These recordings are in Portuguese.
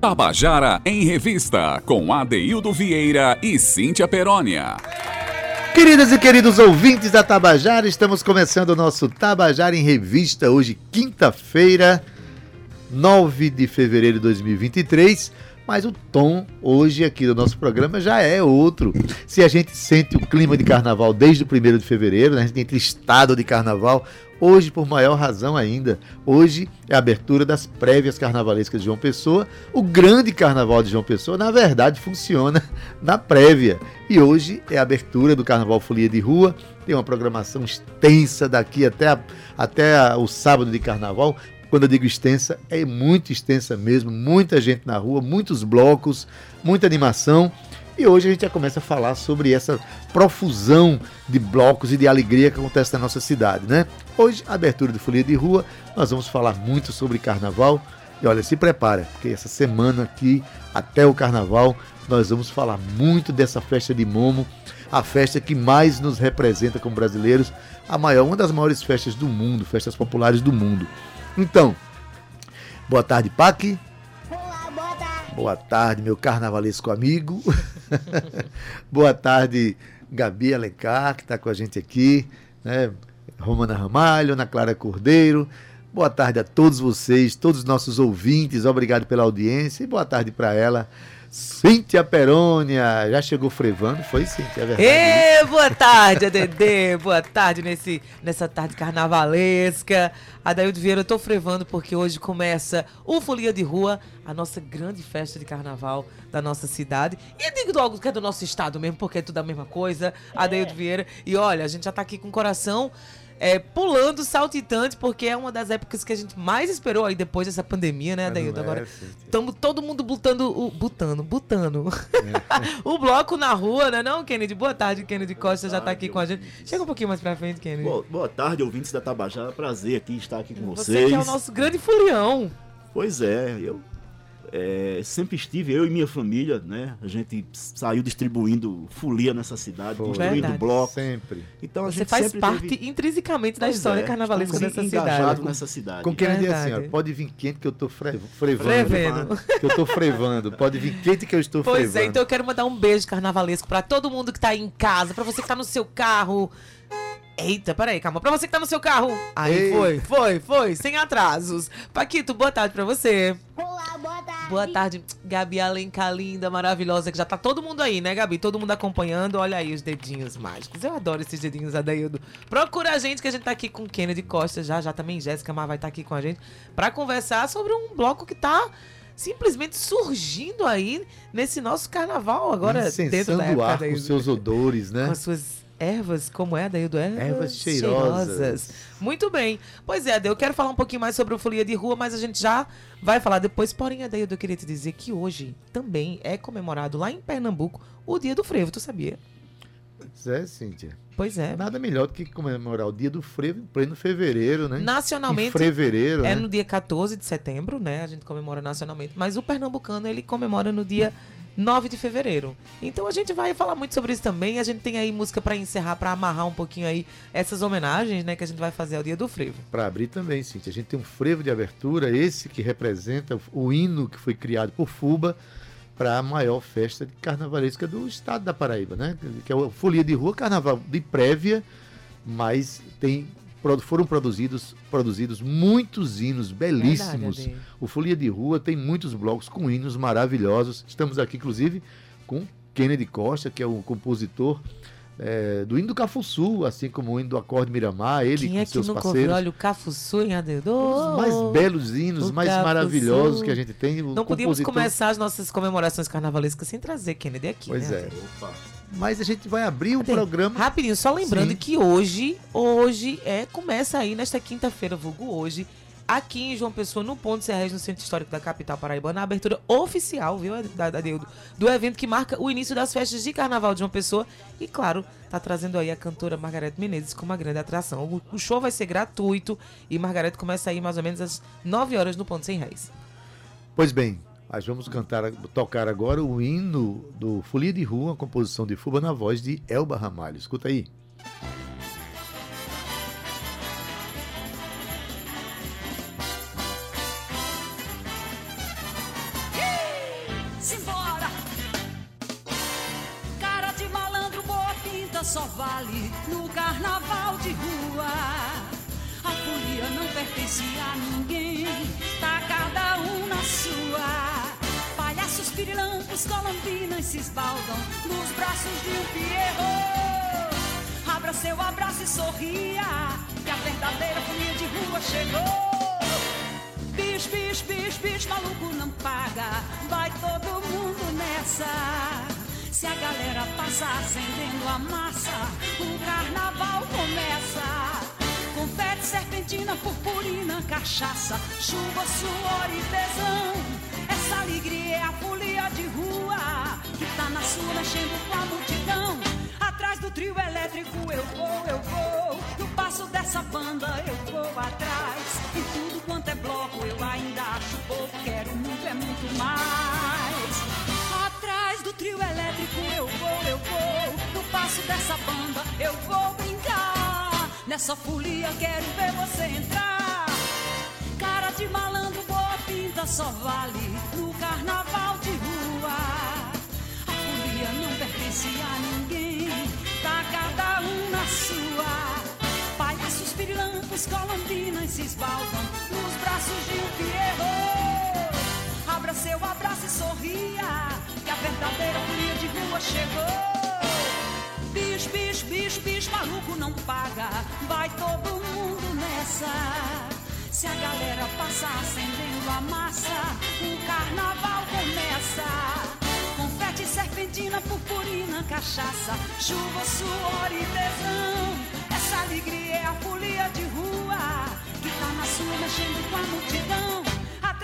Tabajara em Revista, com Adeildo Vieira e Cíntia Perónia. Queridas e queridos ouvintes da Tabajara, estamos começando o nosso Tabajara em Revista, hoje, quinta-feira, 9 de fevereiro de 2023. Mas o tom hoje aqui do nosso programa já é outro. Se a gente sente o clima de carnaval desde o 1 de fevereiro, né? a gente entra em estado de carnaval, Hoje, por maior razão ainda, hoje é a abertura das prévias carnavalescas de João Pessoa. O grande carnaval de João Pessoa, na verdade, funciona na prévia. E hoje é a abertura do Carnaval Folia de Rua. Tem uma programação extensa daqui até, a, até a, o sábado de carnaval. Quando eu digo extensa, é muito extensa mesmo. Muita gente na rua, muitos blocos, muita animação. E hoje a gente já começa a falar sobre essa profusão de blocos e de alegria que acontece na nossa cidade, né? Hoje, abertura de Folia de Rua, nós vamos falar muito sobre carnaval. E olha, se prepara, porque essa semana aqui, até o carnaval, nós vamos falar muito dessa festa de Momo, a festa que mais nos representa como brasileiros, a maior, uma das maiores festas do mundo, festas populares do mundo. Então, boa tarde, Pac. Boa tarde, meu carnavalesco amigo. Boa tarde, Gabi Alencar, que está com a gente aqui. Né? Romana Ramalho, Ana Clara Cordeiro. Boa tarde a todos vocês, todos os nossos ouvintes. Obrigado pela audiência e boa tarde para ela, Cíntia Perônia, já chegou frevando, foi Cíntia, é verdade? Ê, boa tarde, ADD, boa tarde nesse, nessa tarde carnavalesca. Adaildo Vieira, eu tô frevando porque hoje começa o Folia de Rua, a nossa grande festa de carnaval da nossa cidade. E digo logo que é do nosso estado mesmo, porque é tudo a mesma coisa, Adaildo Vieira. E olha, a gente já tá aqui com o coração é, pulando saltitante, porque é uma das épocas que a gente mais esperou aí depois dessa pandemia, né, Adaildo? Agora estamos todo mundo botando o. botando, botando. É. o bloco na rua, né, não, Kennedy? Boa tarde, Kennedy Costa já está aqui com a gente. Chega um pouquinho mais pra frente, Kennedy. Boa, boa tarde, ouvintes da Tabajara. Prazer aqui estar aqui com vocês. Você que é o nosso grande furião. Pois é, eu é, sempre estive, eu e minha família, né? A gente saiu distribuindo folia nessa cidade, Foi. construindo Verdade. bloco. Sempre. Então a Você gente faz parte teve... intrinsecamente da pois história é, carnavalesca dessa cidade. nessa cidade. Com quem diz assim, ó, pode vir quente que eu tô fre... frevando. Frevendo. Que eu tô frevando. Pode vir quente que eu estou pois frevando. Pois é, então eu quero mandar um beijo carnavalesco para todo mundo que tá aí em casa, para você que tá no seu carro, Eita, peraí, calma. Pra você que tá no seu carro. Aí Ei. foi, foi, foi, sem atrasos. Paquito, boa tarde pra você. Olá, boa tarde. Boa tarde, Gabi Alencar, linda, maravilhosa, que já tá todo mundo aí, né, Gabi? Todo mundo acompanhando. Olha aí os dedinhos mágicos. Eu adoro esses dedinhos, Adaildo. Procura a gente, que a gente tá aqui com Kennedy Costa já, já também Jéssica Mar vai estar tá aqui com a gente pra conversar sobre um bloco que tá simplesmente surgindo aí nesse nosso carnaval agora dentro da época ar com seus odores, né? Com as suas Ervas, como é, Adaildo? Ervas, ervas cheirosas. cheirosas. Muito bem. Pois é, eu quero falar um pouquinho mais sobre o Folia de Rua, mas a gente já vai falar depois. Porém, Adaildo, eu queria te dizer que hoje também é comemorado lá em Pernambuco o Dia do Frevo, tu sabia? Pois é, Cíntia. Pois é. Nada melhor do que comemorar o dia do frevo em pleno fevereiro, né? Nacionalmente. Em fevereiro, É né? no dia 14 de setembro, né? A gente comemora nacionalmente. Mas o pernambucano, ele comemora no dia 9 de fevereiro. Então a gente vai falar muito sobre isso também. A gente tem aí música para encerrar, para amarrar um pouquinho aí essas homenagens, né, que a gente vai fazer ao dia do frevo. Para abrir também, Cintia. A gente tem um frevo de abertura, esse que representa o hino que foi criado por Fuba para a maior festa de carnavalesca do estado da Paraíba, né? Que é o Folia de Rua, carnaval de prévia, mas tem foram produzidos, produzidos muitos hinos belíssimos. Verdade, o Folia de Rua tem muitos blocos com hinos maravilhosos. Estamos aqui, inclusive, com Kennedy Costa, que é o compositor é, do hino do Cafuçu, assim como o hino do Acorde Miramar, ele Quem com é seus que parceiros. Ouviu? Olha o Cafuçu em Adedo. Os mais belos hinos, mais Cafuçu. maravilhosos que a gente tem. Não podíamos começar as nossas comemorações carnavalescas sem trazer Kennedy aqui, pois né? é. Opa. Mas a gente vai abrir o programa. Rapidinho, só lembrando Sim. que hoje, hoje é começa aí nesta quinta-feira, vulgo hoje, aqui em João Pessoa, no Ponto Serrés, no Centro Histórico da capital paraibana, a abertura oficial, viu, da, do, evento que marca o início das festas de carnaval de João Pessoa. E, claro, tá trazendo aí a cantora Margarete Menezes como uma grande atração. O, show vai ser gratuito e Margarete começa aí mais ou menos às 9 horas no Ponto Sem Réis. Pois bem, nós vamos cantar, tocar agora o hino do Folia de Rua, a composição de Fuba na voz de Elba Ramalho. Escuta aí. só acendendo a massa, o carnaval começa. Confete, serpentina, purpurina, cachaça, chuva, suor e tesão. Essa alegria é a folia de rua que tá na sua mexendo com a multidão. Atrás do trio elétrico eu vou, eu vou. No passo dessa banda eu vou atrás. E tudo quanto é bloco eu ainda acho pouco. Quero muito, é muito mais. Trio elétrico eu vou, eu vou. No passo dessa banda eu vou brincar. Nessa folia quero ver você entrar. Cara de malandro, boa pinta só vale no carnaval de rua. A folia não pertence a ninguém, tá cada um na sua. Palhaços, pirilampos, colombinas se esbaldam nos braços de um pierrot. Abra seu abraço e sorria, que a verdadeira folia de rua chegou. Bicho, bicho, bicho, bicho, maluco não paga, vai todo mundo nessa. Se a galera passar acendendo a massa, o carnaval começa. Confete, serpentina, purpurina, cachaça, chuva, suor e tesão. Essa alegria é a folia de rua, que tá na sua mexendo com a multidão.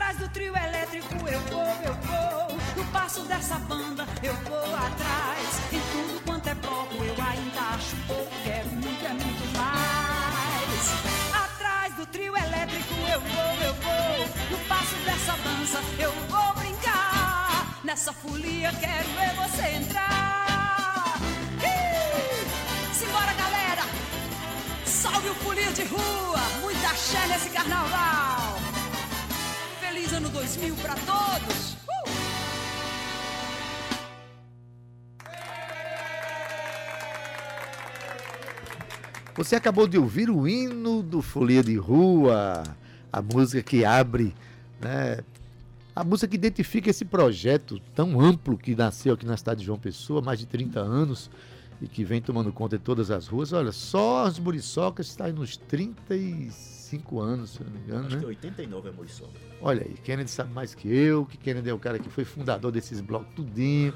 Atrás do trio elétrico eu vou, eu vou. No passo dessa banda eu vou atrás. Em tudo quanto é bloco eu ainda acho pouco. Quero muito, é muito mais. Atrás do trio elétrico eu vou, eu vou. No passo dessa dança eu vou brincar. Nessa folia quero ver você entrar. Simbora, galera! Salve o folia de rua! Muita axé nesse carnaval! ano 2000 para todos! Uh! Você acabou de ouvir o hino do Folia de Rua, a música que abre, né? A música que identifica esse projeto tão amplo que nasceu aqui na cidade de João Pessoa, mais de 30 anos, e que vem tomando conta de todas as ruas. Olha, só as muriçocas está nos 36 85 anos, se não me engano. Acho né? que 89 é Muriçoca. Olha aí, Kennedy sabe mais que eu, que Kennedy é o cara que foi fundador desses blocos tudinho,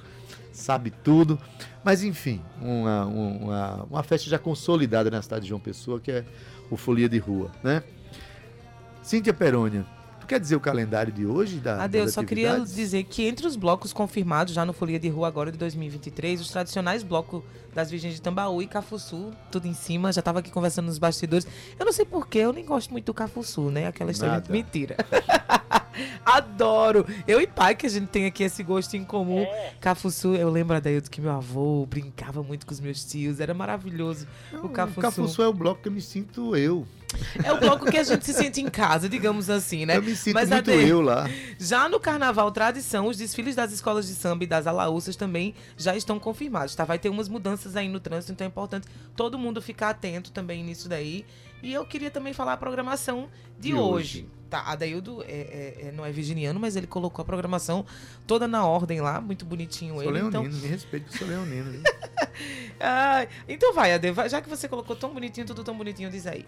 sabe tudo. Mas enfim, uma, uma, uma festa já consolidada na cidade de João Pessoa, que é o Folia de Rua, né? Cíntia Perônia, quer dizer o calendário de hoje? Da, Adeus, só queria dizer que entre os blocos confirmados já no Folia de Rua agora de 2023, os tradicionais blocos das Virgens de Tambaú e Cafuçu, tudo em cima, já tava aqui conversando nos bastidores. Eu não sei porquê, eu nem gosto muito do Cafuçu, né? Aquela história Nada. de mentira. Adoro! Eu e pai, que a gente tem aqui esse gosto em comum. Cafuçu, eu lembro, Adaildo, que meu avô brincava muito com os meus tios, era maravilhoso o O Cafuçu. Cafuçu é o bloco que eu me sinto eu. É o bloco que a gente se sente em casa, digamos assim, né? Eu me sinto Mas, muito Ade, eu lá. Já no Carnaval Tradição, os desfiles das escolas de samba e das alaúças também já estão confirmados, tá? Vai ter umas mudanças aí no trânsito, então é importante todo mundo ficar atento também nisso daí. E eu queria também falar a programação de, De hoje. hoje. Tá, Adaildo é, é- é- não é virginiano, mas ele colocou a programação toda na ordem lá, muito bonitinho Sou ele. leonino, Então, me respeito que sou leonino. Ai, então vai, Ade, já que você colocou tão bonitinho, tudo tão bonitinho, diz aí.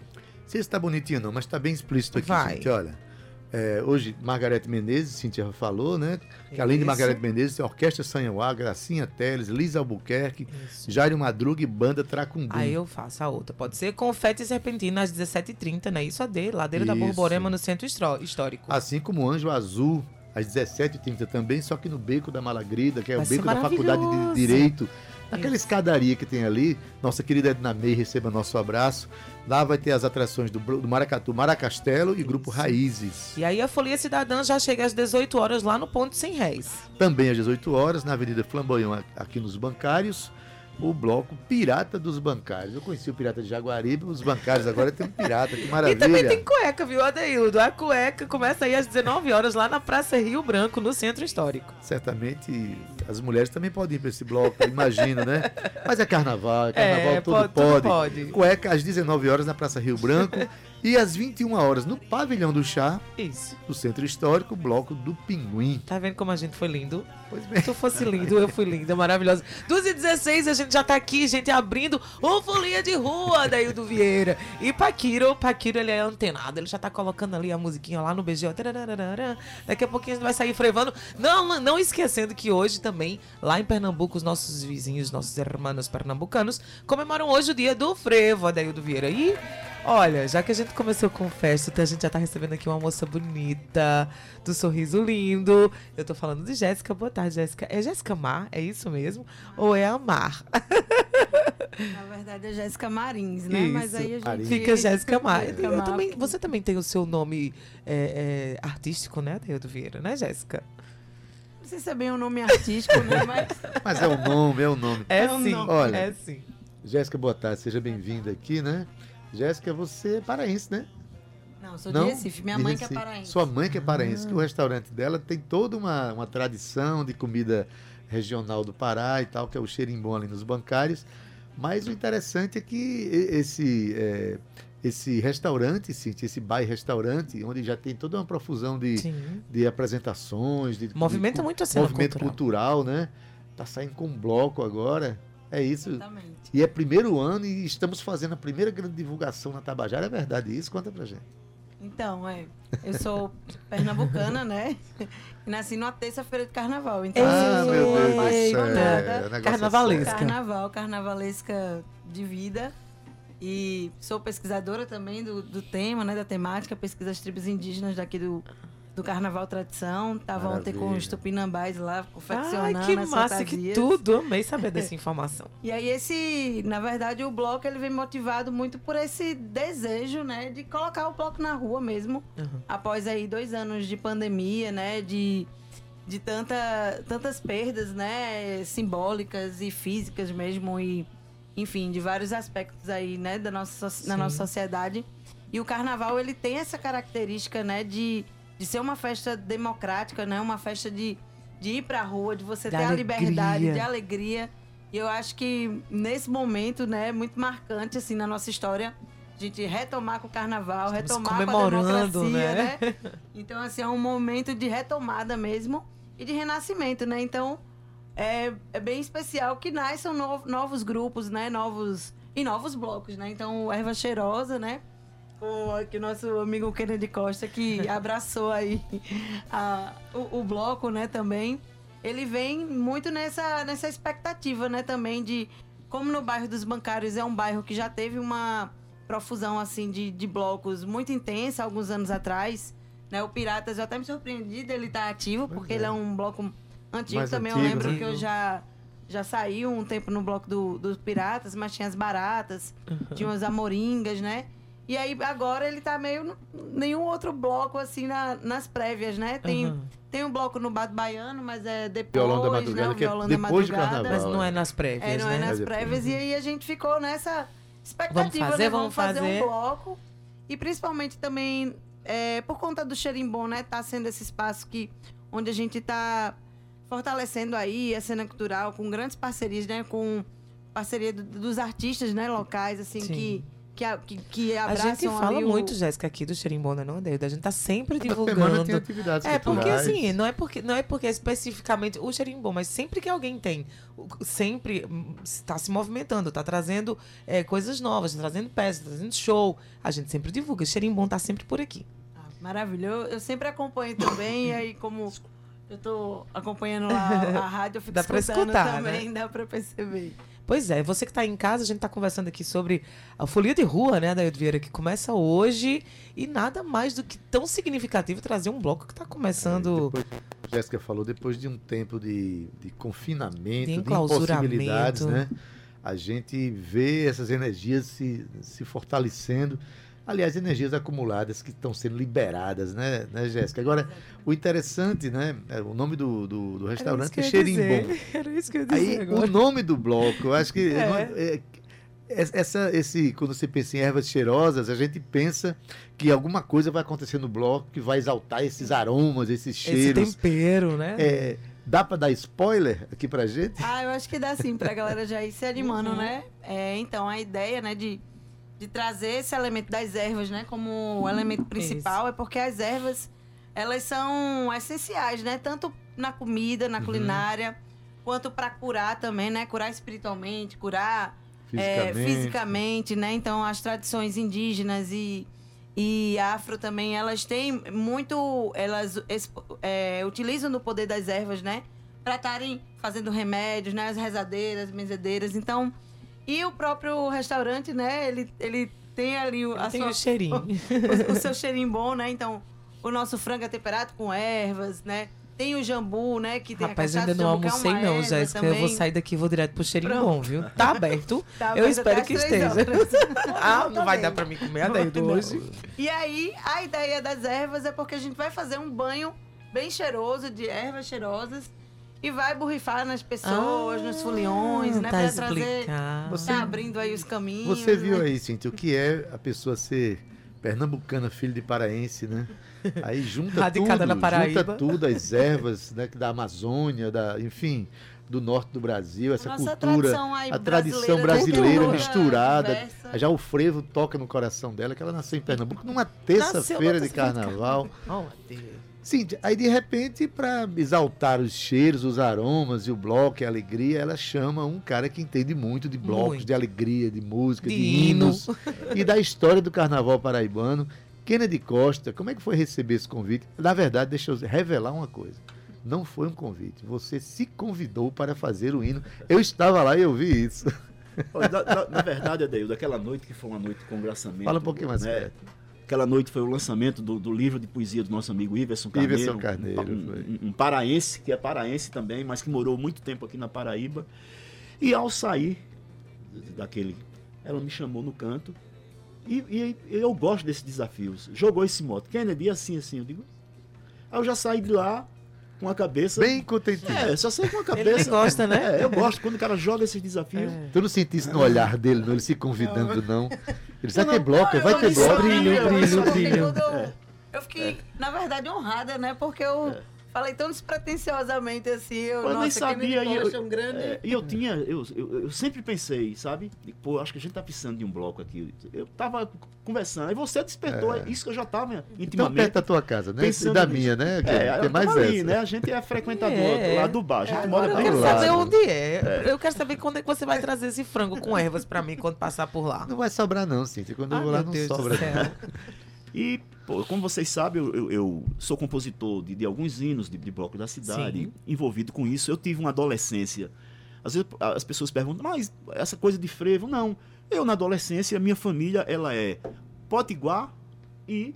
Sei se está bonitinho não, mas está bem explícito aqui, Vai. Cíntia, olha. É, hoje, Margarete Menezes, Cíntia já falou, né? Que além de Isso. Margarete Menezes, tem Orquestra Sanhauá, Gracinha Teles, Lisa Albuquerque, Isso. Jairo Madruga e Banda Tracumbum. Aí eu faço a outra. Pode ser Confete Serpentina às 17h30, né? Isso a D, Ladeira da Isso. Borborema, no Centro Histórico. Assim como Anjo Azul, às 17h30 também, só que no Beco da Malagrida, que é Vai o beco da Faculdade de. Direito. Naquela escadaria que tem ali, nossa querida Edna May receba nosso abraço. Lá vai ter as atrações do, do Maracatu, Maracastelo e Grupo Raízes. E aí a Folia Cidadã já chega às 18 horas lá no Ponto Sem Réis. Também às 18 horas, na Avenida Flamboyant, aqui nos Bancários. O bloco Pirata dos Bancários. Eu conheci o Pirata de Jaguaribe, os bancários agora tem um pirata, que maravilha. E também tem cueca, viu, Adeildo? A cueca começa aí às 19 horas lá na Praça Rio Branco, no Centro Histórico. Certamente as mulheres também podem ir para esse bloco, imagino, né? Mas é carnaval, é carnaval, É, tudo, pode- pode. tudo pode. Cueca às 19 horas na Praça Rio Branco e às 21 horas no Pavilhão do Chá, Isso. no Centro Histórico, bloco do Pinguim. Tá vendo como a gente foi lindo? Pois bem. Se tu fosse lindo, eu fui linda, maravilhosa. 12 e 16 a gente já tá aqui, gente, abrindo o Folia de Rua, Daildo Vieira. E Paquiro, Paquiro, ele é antenado, ele já tá colocando ali a musiquinha lá no BG. Daqui a pouquinho a gente vai sair frevando. Não, não esquecendo que hoje também, lá em Pernambuco, os nossos vizinhos, nossos hermanos pernambucanos, comemoram hoje o dia do frevo, Adaildo Vieira. E Olha, já que a gente começou com festa, a gente já tá recebendo aqui uma moça bonita, do sorriso lindo. Eu tô falando de Jéssica. Boa tarde, Jéssica. É Jéssica Mar? É isso mesmo? Ou é a Mar? Na verdade é Jéssica Marins, né? Isso. Mas aí a gente. Fica Jéssica Mar. Eu Mar, também, você também tem o seu nome é, é, artístico, né, Adeildo Vieira, né, Jéssica? Não sei se é bem um nome artístico, né? Mas Mas é o nome, é o nome. É, É um sim. nome. Olha. É sim. Jéssica, boa tarde, seja bem-vinda aqui, né? Jéssica, você é paraense, né? não, sou Não? de Recife. Minha De mãe que Recife. é paraense. Sua mãe que é paraense, Ah. que o restaurante dela tem toda uma, uma tradição de comida regional do Pará e tal, que é o xerimbom ali nos bancários. Mas o interessante é que esse, é, esse restaurante, Cintia, esse bairro restaurante, onde já tem toda uma profusão de, Sim. de apresentações, de Movimenta de, muito a cena movimento cultural. cultural. né? Tá saindo com um bloco agora. É isso. Exatamente. E é primeiro ano e estamos fazendo a primeira grande divulgação na Tabajara. É verdade isso? Conta pra gente. Então, é. Eu sou pernambucana, né? Nasci numa terça-feira de carnaval. Então, Ah, eu sou apaixonada. negócio é Carnavalesca. Carnaval, carnavalesca de vida. E sou pesquisadora também do, do tema, né? Da temática, pesquisa das tribos indígenas daqui do, do Carnaval Tradição. Tava ontem com os tupinambás lá, confeccionando Ai, que as massa, que tudo. Amei saber dessa informação. E aí esse, na verdade, o bloco ele vem motivado muito por esse desejo, né, de colocar o bloco na rua mesmo. Uhum. Após aí dois anos de pandemia, né, de, de tanta, tantas perdas, né, simbólicas e físicas mesmo e, enfim, de vários aspectos aí, né, da nossa, na nossa sociedade. E o carnaval ele tem essa característica, né, de, de ser uma festa democrática, né, uma festa de, de ir pra rua, de você De ter a liberdade, alegria. de alegria. E eu acho que nesse momento, né, é muito marcante assim na nossa história, a gente retomar com o carnaval, Estamos retomar com a democracia, né? né? Então assim, é um momento de retomada mesmo e de renascimento, né? Então, é, é bem especial que nasçam no- novos grupos, né? Novos e novos blocos, né? Então, Erva Cheirosa, né? Aqui o nosso amigo Kennedy Costa, que abraçou aí a- o, o bloco, né, também. Ele vem muito nessa, nessa expectativa, né, também de... Como no bairro dos bancários é um bairro que já teve uma profusão, assim, de, de blocos muito intensa alguns anos atrás, né? O Piratas, eu até me surpreendi dele estar ativo, Pois porque é. ele é um bloco antigo Mais também. antigo, eu lembro né? que eu já, já saí um tempo no bloco do- dos Piratas, mas tinha as baratas, tinha as amoringas, né? E aí agora ele tá meio no- nenhum outro bloco assim na- nas prévias, né? Tem, Uhum. tem um bloco no Bado Baiano, mas é depois, Violão da né? Madrugada, que é da depois de madrugada. carnaval. Mas não é nas prévias, É, não é né? nas É prévias. E aí a gente ficou nessa expectativa, Vamos fazer, né? vamos fazer. um bloco. E principalmente também é, por conta do Xerimbom, né? Tá sendo esse espaço que, onde a gente tá fortalecendo aí a cena cultural com grandes parcerias, né? Com parceria do- dos artistas, né? Locais, assim, Sim. que, que, a- que, que A abraçam gente fala ali o- muito, Jéssica, aqui do Xerimbona, não, Deus? A gente tá sempre Toda semana tem divulgando. atividades É, porque culturais. assim, não é porque, não é porque especificamente o xerimbom, mas sempre que alguém tem, sempre está se movimentando, está trazendo é, coisas novas, tá trazendo peças, tá trazendo show, a gente sempre divulga. Xerimbom tá sempre por aqui. Ah, Maravilha. Eu, eu sempre acompanho também, e aí como eu tô acompanhando lá a rádio, eu fico Dá pra escutando escutar, também, dá pra perceber. Pois é, você que está em casa, a gente está conversando aqui sobre a folia de rua, né, Daíldo Vieira, que começa hoje e nada mais do que tão significativo trazer um bloco que está começando. A Jéssica falou, depois de um tempo de, de confinamento, De de, impossibilidades, né? A gente vê essas energias se, se fortalecendo. Aliás, energias acumuladas que estão sendo liberadas, né, né Jéssica? Agora, o interessante, né? é, O nome do, do, do restaurante é Xerimbom. Era isso que eu ia dizer Aí, agora. o nome do bloco, eu acho que. É. não é- é- essa, esse, quando você pensa em ervas cheirosas, a gente pensa que alguma coisa vai acontecer no bloco que vai exaltar esses aromas, esses Esse cheiros. tempero, né? É, dá para dar spoiler aqui pra gente? Ah, eu acho que dá sim, pra galera já ir se animando, Uhum. né? É, então, a ideia, né, de, de trazer esse elemento das ervas, né, como o elemento principal, é porque as ervas, elas são essenciais, né? Tanto na comida, na culinária, quanto pra curar também, né? Curar espiritualmente, curar é, Fisicamente. fisicamente, né? Então, as tradições indígenas e, e afro também, elas têm muito... Elas é, utilizam do poder das ervas, né? Para estarem fazendo remédios, né? As rezadeiras, benzedeiras. Então, e o próprio restaurante, né? Ele, ele tem ali o, a Tem sua, o cheirinho. o, o seu cheirinho bom, né? Então, o nosso frango é temperado com ervas, né? Tem o jambu, né? Que tem Rapaz, a ainda cachaça não é almocei não, Jéssica. Eu vou sair daqui e vou direto pro cheirinho Pronto. bom, viu? Tá aberto. Tá eu espero até que esteja. ah, não vai Também. dar pra mim comer a Daildo hoje. E aí, a ideia das ervas é porque a gente vai fazer um banho bem cheiroso de ervas cheirosas e vai borrifar nas pessoas, nos foliões, né? tá pra trazer. explicado. Você- Tá abrindo aí os caminhos. Você viu né? aí, Cintia, o que é a pessoa ser pernambucana, filho de paraense, né? Aí junta Radicada tudo, na Paraíba. junta tudo, as ervas né, da Amazônia, da, enfim, do norte do Brasil, essa Nossa cultura, tradição aí a tradição brasileira, toda misturada. diversa. Já o frevo toca no coração dela, que ela nasceu em Pernambuco numa terça-feira de carnaval. Oh, Deus. Sim, aí de repente, para exaltar os cheiros, os aromas e o bloco e a alegria, ela chama um cara que entende muito de blocos, Muito. de alegria, de música, de, De hino. hinos e da história do carnaval paraibano. Kennedy Costa, como é que foi receber esse convite? Na verdade, deixa eu revelar uma coisa. Não foi um convite. Você se convidou para fazer o hino. Eu estava lá e eu vi isso. Na, na- na verdade, Adeildo, aquela noite que foi uma noite de congraçamento. Fala um pouquinho mais né, perto. Aquela noite foi o lançamento do, do livro de poesia do nosso amigo Iverson Carneiro. Iverson Carneiro, um, um- um paraense, que é paraense também, mas que morou muito tempo aqui na Paraíba. E ao sair daquele. Ela me chamou no canto. E, e eu gosto desses desafios. Jogou esse moto. Kennedy, assim, assim. Eu digo. Aí eu já saí de lá com a cabeça. Bem contentinho. É, só saí com a Ele cabeça. gosta, né? É, eu gosto quando o cara joga esses desafios. É. Tu não sentisse no olhar dele, não, ele se convidando, não. Ele vai ter bloco, vai ter bloco. Brilho, brilho, brilho. eu fiquei, na verdade, honrada, né? Porque eu falei tão despretensiosamente assim. Eu, Eu nem nossa, sabia, Kennedy e eu- é um grande. É, eu tinha, eu, eu, eu sempre pensei, sabe? E, Pô, acho que a gente tá precisando de um bloco aqui. Eu tava conversando, aí você despertou É. isso que eu já tava Então perto intimamente. da tua casa, né? E pensando da minha, né? Que, é, que é eu mais ali, essa. né? A gente é frequentador É. lá do bar. A gente É, mora Eu quero saber onde é. Eu quero saber quando é que você vai trazer esse frango com ervas pra mim quando passar por lá. Não vai sobrar não, Cíntia. Quando eu Ai, vou lá não Deus do sobra céu. não. E, pô, como vocês sabem, eu, eu- eu sou compositor de, de alguns hinos de, de bloco da cidade, Sim. envolvido com isso. Eu tive uma adolescência. Às vezes as pessoas perguntam, mas essa coisa de frevo? Não. Eu, na adolescência, minha família, ela é potiguar e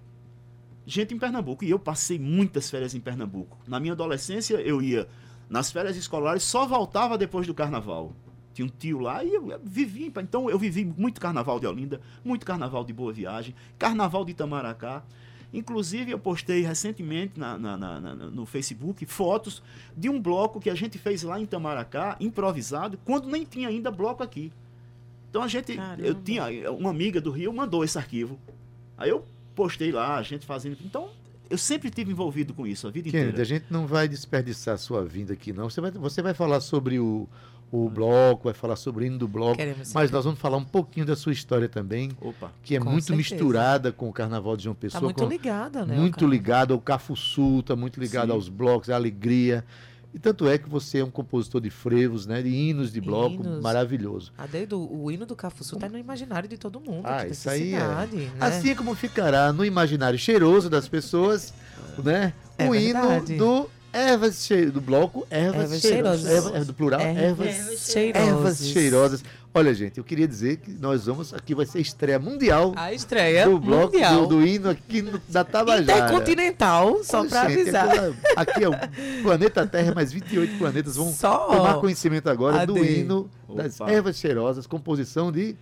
gente em Pernambuco. E eu passei muitas férias em Pernambuco. Na minha adolescência, eu ia nas férias escolares, só voltava depois do carnaval. Tinha um tio lá e eu vivi. Então eu vivi muito carnaval de Olinda, muito carnaval de Boa Viagem, carnaval de Itamaracá. Inclusive, eu postei recentemente na- na- na- na- no Facebook fotos de um bloco que a gente fez lá em Itamaracá, improvisado, quando nem tinha ainda bloco aqui. Então a gente. Caramba. Eu tinha. Uma amiga do Rio mandou esse arquivo. Aí eu postei lá, a gente fazendo. Então, eu sempre tive envolvido com isso a vida Kennedy, inteira. a gente não vai desperdiçar a sua vinda aqui, não. Você vai, você vai falar sobre o, o bloco, vai falar sobre o hino do bloco, Queremos mas nós vamos falar um pouquinho da sua história também, Opa. que é Com muito certeza. misturada com o Carnaval de João Tá Pessoa. muito com- ligada, né? muito o cara? ligado ao Cafuçu, tá muito ligado Sim. aos blocos, à alegria. E tanto é que você é um compositor de frevos, né? De hinos de bloco, Hinos. maravilhoso. A ideia do o hino do Cafuçu tá no imaginário de todo mundo. Ah, isso dessa aí é. cidade, né? Assim como ficará no imaginário cheiroso das pessoas, né? É o verdade. hino do ervas chei- do bloco Ervas, Ervas Cheirosas. Cheirosas. Erva- é do plural? Ervas, Ervas cheirosas. ervas cheirosas. Olha, gente, eu queria dizer que nós vamos. Aqui vai ser estreia mundial A estreia do bloco mundial. do, do hino aqui no, da Tabajara. Intercontinental, só pra gente, avisar. é coisa- aqui é o planeta Terra, mais 28 planetas vão Só. tomar conhecimento agora do hino das Opa. ervas cheirosas, composição de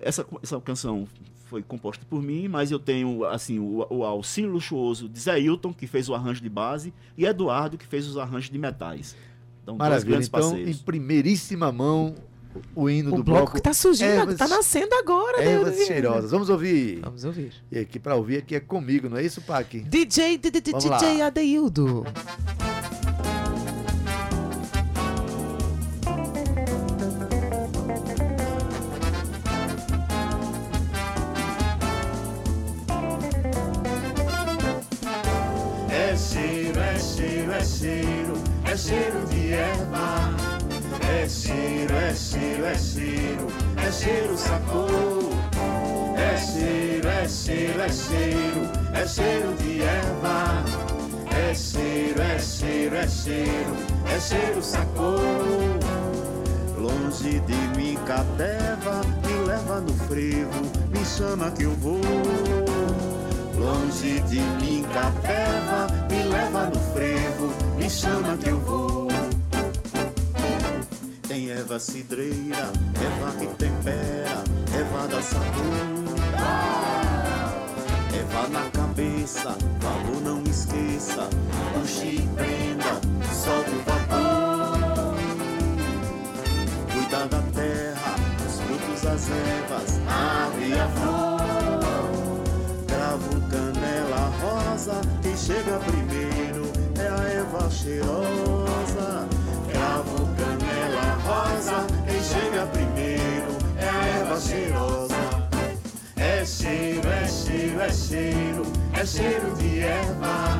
Essa, essa canção foi composta por mim, mas eu tenho assim o, o auxílio luxuoso de Zé Hilton, que fez o arranjo de base, e Eduardo, que fez os arranjos de metais. Então, dois Maravilha. grandes Então, parceiros. em primeiríssima mão, o hino O do bloco bloco. que tá surgindo, Ervas- tá nascendo agora, né, Ervas Vieira? cheirosas. Vamos ouvir. Vamos ouvir. E aqui para ouvir aqui é comigo, não é isso, Pac? DJ, DJ. Adeildo. Cheiro sacou. É cheiro, é cheiro, é cheiro, é cheiro de erva. É cheiro, é cheiro, é cheiro, é cheiro sacou. Longe de mim, cateva, me leva no frevo, me chama que eu vou. Longe de mim, capeva, me leva no frevo, me chama que eu vou. Erva cidreira, erva que tempera, erva da sabor. Erva na cabeça, valor não esqueça, puxe e prenda, solta o vapor. Cuida da terra, os frutos, as ervas, a ave e a flor. Cravo, canela, rosa, quem chega primeiro é a erva cheirosa. Cheirosa. É cheiro, é cheiro, é cheiro, é cheiro de erva.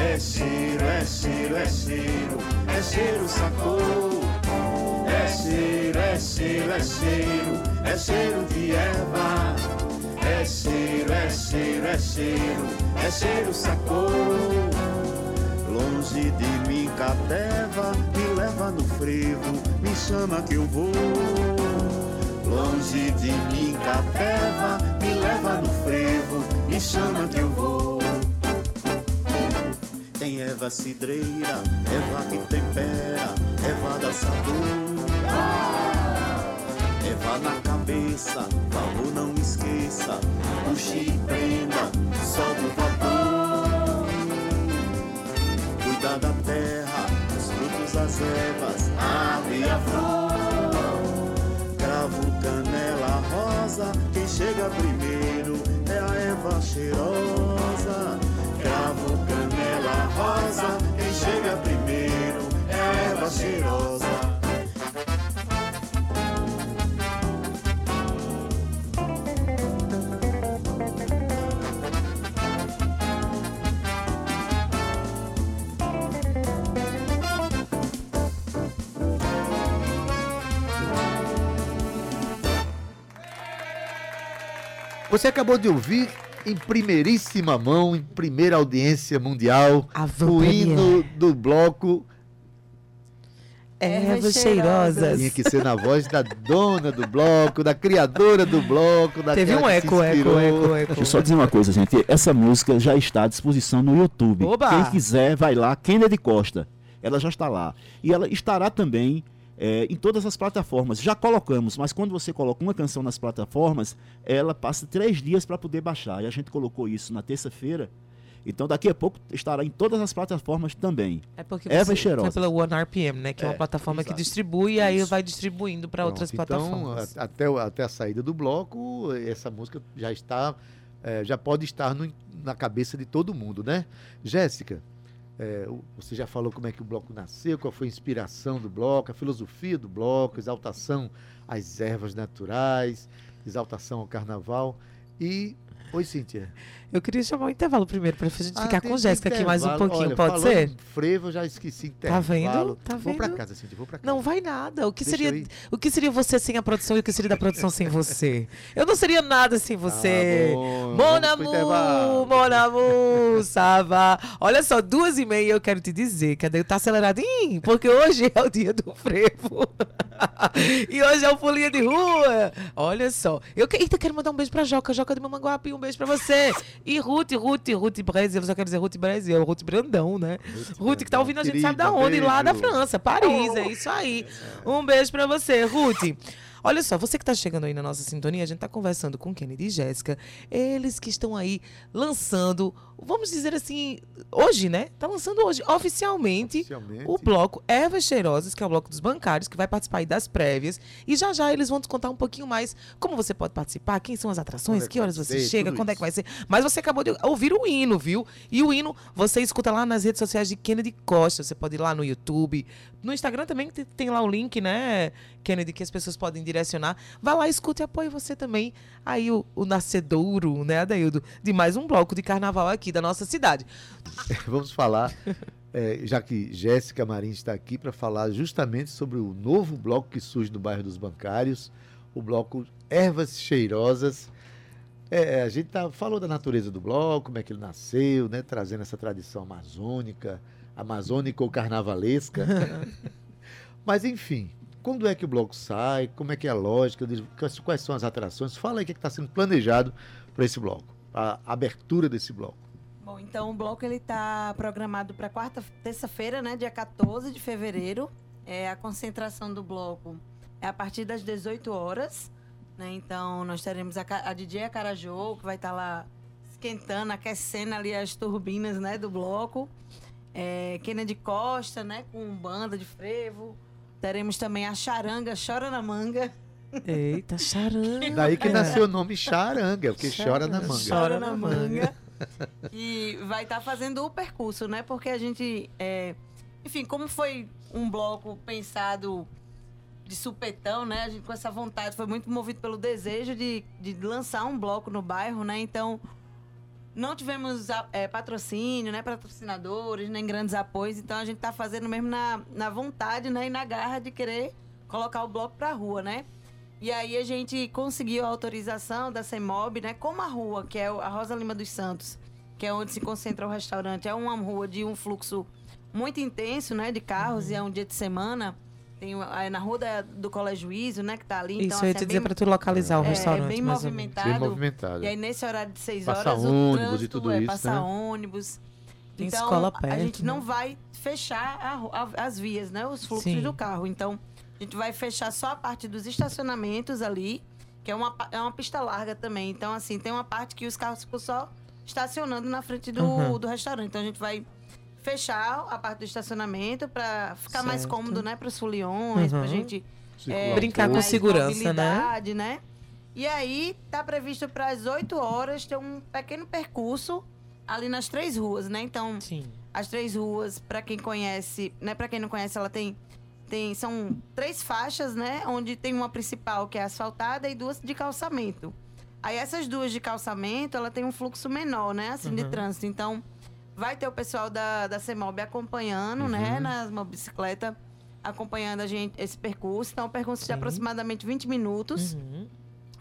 É cheiro, é cheiro, é cheiro, é cheiro sacou. É cheiro, é cheiro, é cheiro, é cheiro de erva. É cheiro, é cheiro, é cheiro, é cheiro sacou. Longe de mim, cateva, me leva no frevo, me chama que eu vou. Longe de mim, cateva, me leva no frevo, me chama que eu vou. Tem erva cidreira, erva que tempera, erva da sabor. Erva na cabeça, valor não esqueça, puxe e prenda, solta o vapor. Cuida da terra, os frutos, as ervas, a ave e a flor. Rosa, quem chega primeiro é a erva cheirosa. Cravo, canela, rosa, quem chega primeiro é a erva cheirosa. Você acabou de ouvir em primeiríssima mão, em primeira audiência mundial, o hino do bloco Ervas cheirosas. tinha que ser na voz da dona do bloco, da criadora do bloco, da Teve um eco, eco, eco, eco. Deixa eu só dizer uma coisa, gente. Essa música já está à disposição no YouTube. Oba! Quem quiser, vai lá. Kennedy Costa. Ela já está lá. E ela estará também é, em todas as plataformas. Já colocamos, mas quando você coloca uma canção nas plataformas, ela passa três dias para poder baixar. E a gente colocou isso na terça-feira. Então daqui a pouco estará em todas as plataformas também. É porque Ervas você cheirosas. foi pela One RPM, né? Que é, uma É, plataforma que exato. distribui e aí vai distribuindo para outras Então, plataformas. a- até, até a saída do bloco, essa música já está, eh, já pode estar no- na cabeça de todo mundo, né? Jéssica, o- você já falou como é que o bloco nasceu, qual foi a inspiração do bloco, a filosofia do bloco, exaltação às ervas naturais, exaltação ao carnaval. E... Oi, Cíntia. Eu queria chamar o intervalo primeiro pra gente Ah, ficar com Jéssica aqui mais um pouquinho, Olha, pode ser? Frevo, eu já esqueci Tá vendo? intervalo. Tá Vou pra vendo? casa, Cíntia, vou pra casa. Não vai nada. O que Deixa seria o que seria você sem a produção e o que seria da produção sem você? Eu não seria nada sem você. Tá bom, Mon vamos pro amour, intervalo. mon amour, ça va. Olha só, duas e meia eu quero te dizer a Deus tá aceleradinho, porque hoje é o dia do frevo. e hoje é o folia de rua. Olha só. Eu que, eita, quero mandar um beijo pra Joca, Joca de Mamanguape, um beijo pra você. E Ruth, Ruth, Ruth Brasil, eu só quero dizer Ruth Brasil, Ruth Brandão, né? Ruth, que tá ouvindo a gente sabe da onde, lá da beijo. França, Paris, é isso aí. Um beijo pra você, Ruth. Olha só, você que tá chegando aí na nossa sintonia, a gente tá conversando com Kennedy e Jéssica. Eles que estão aí lançando, vamos dizer assim, hoje, né? Tá lançando hoje, oficialmente, Oficialmente. o bloco Ervas Cheirosas, que é o bloco dos bancários, que vai participar aí das prévias. E já já eles vão te contar um pouquinho mais como você pode participar, quem são as atrações, é que horas você ser, chega, quando é isso. que vai ser. Mas você acabou de ouvir o hino, viu? E o hino você escuta lá nas redes sociais de Kennedy Costa. Você pode ir lá no YouTube. No Instagram também te- tem lá o link, né, Kennedy, que as pessoas podem direcionar. Vai lá, escuta e apoie você também. Aí o, o nascedouro, né, Adaildo, de mais um bloco de carnaval aqui da nossa cidade. Vamos falar, é, já que Jéssica Marins está aqui para falar justamente sobre o novo bloco que surge no bairro dos Bancários, o bloco Ervas Cheirosas. É, a gente tá, falou da natureza do bloco, como é que ele nasceu, né, trazendo essa tradição amazônica, amazônica ou carnavalesca. Mas enfim, quando é que o bloco sai? Como é que é a lógica? Quais- Quais são as atrações? Fala aí o que está sendo planejado para esse bloco, a abertura desse bloco. Bom, então o bloco ele tá programado para quarta, terça-feira, né, dia 14 de fevereiro. É a concentração do bloco é a partir das 18 horas, né? Então nós teremos a, a DJ Acarajô, que vai estar lá esquentando, aquecendo ali as turbinas, né, do bloco. É, Kennedy Costa, né, com banda de frevo. Teremos também a charanga Chora na Manga. Eita, charanga. Daí que nasceu o nome Charanga, porque chora na manga. Chora na manga. e vai estar fazendo o percurso, né? Porque a gente. é, enfim, como foi um bloco pensado de supetão, né? A gente com essa vontade, foi muito movido pelo desejo de, de lançar um bloco no bairro, né? Então. Não tivemos é, patrocínio, né? Patrocinadores, nem grandes apoios. Então a gente tá fazendo mesmo na, na vontade, né? E na garra de querer colocar o bloco pra rua, né? E aí a gente conseguiu a autorização da CEMOB, né? Como a rua, que é a Rosa Lima dos Santos, que é onde se concentra o restaurante, é uma rua de um fluxo muito intenso, né? De carros, e é um dia de semana. Tem o- é na rua da- do Colégio Juízo, né? Que tá ali. Isso, então, eu ia assim, te é dizer bem- pra tu localizar o é, restaurante. é bem movimentado. Bem movimentado. E aí, nesse horário de 6 Passa horas, ônibus o e trânsito tudo é isso, passar né? ônibus. Tem então, escola a perto, gente não né? vai fechar a a- as vias, né? Os fluxos Sim. do carro. Então, a gente vai fechar só a parte dos estacionamentos ali, que é uma, é uma pista larga também. Então, assim, tem uma parte que os carros ficam só estacionando na frente do, Uhum. do restaurante. Então, a gente vai fechar a parte do estacionamento para ficar mais Certo. cômodo, né? Para os foliões, Uhum. pra gente Circular Brincar com mais segurança, né? né? E aí tá previsto para as 8 horas ter um pequeno percurso ali nas três ruas, né? Então, Sim. as três ruas, para quem conhece, né, para quem não conhece, ela tem tem são três faixas, né, onde tem uma principal que é asfaltada e duas de calçamento. Aí essas duas de calçamento, ela tem um fluxo menor, né, assim de Uhum. trânsito. Então, vai ter o pessoal da da CEMOB acompanhando, né, Uhum. nas motocicleta acompanhando a gente esse percurso. Então, um percurso de Sim. aproximadamente 20 minutos. Uhum.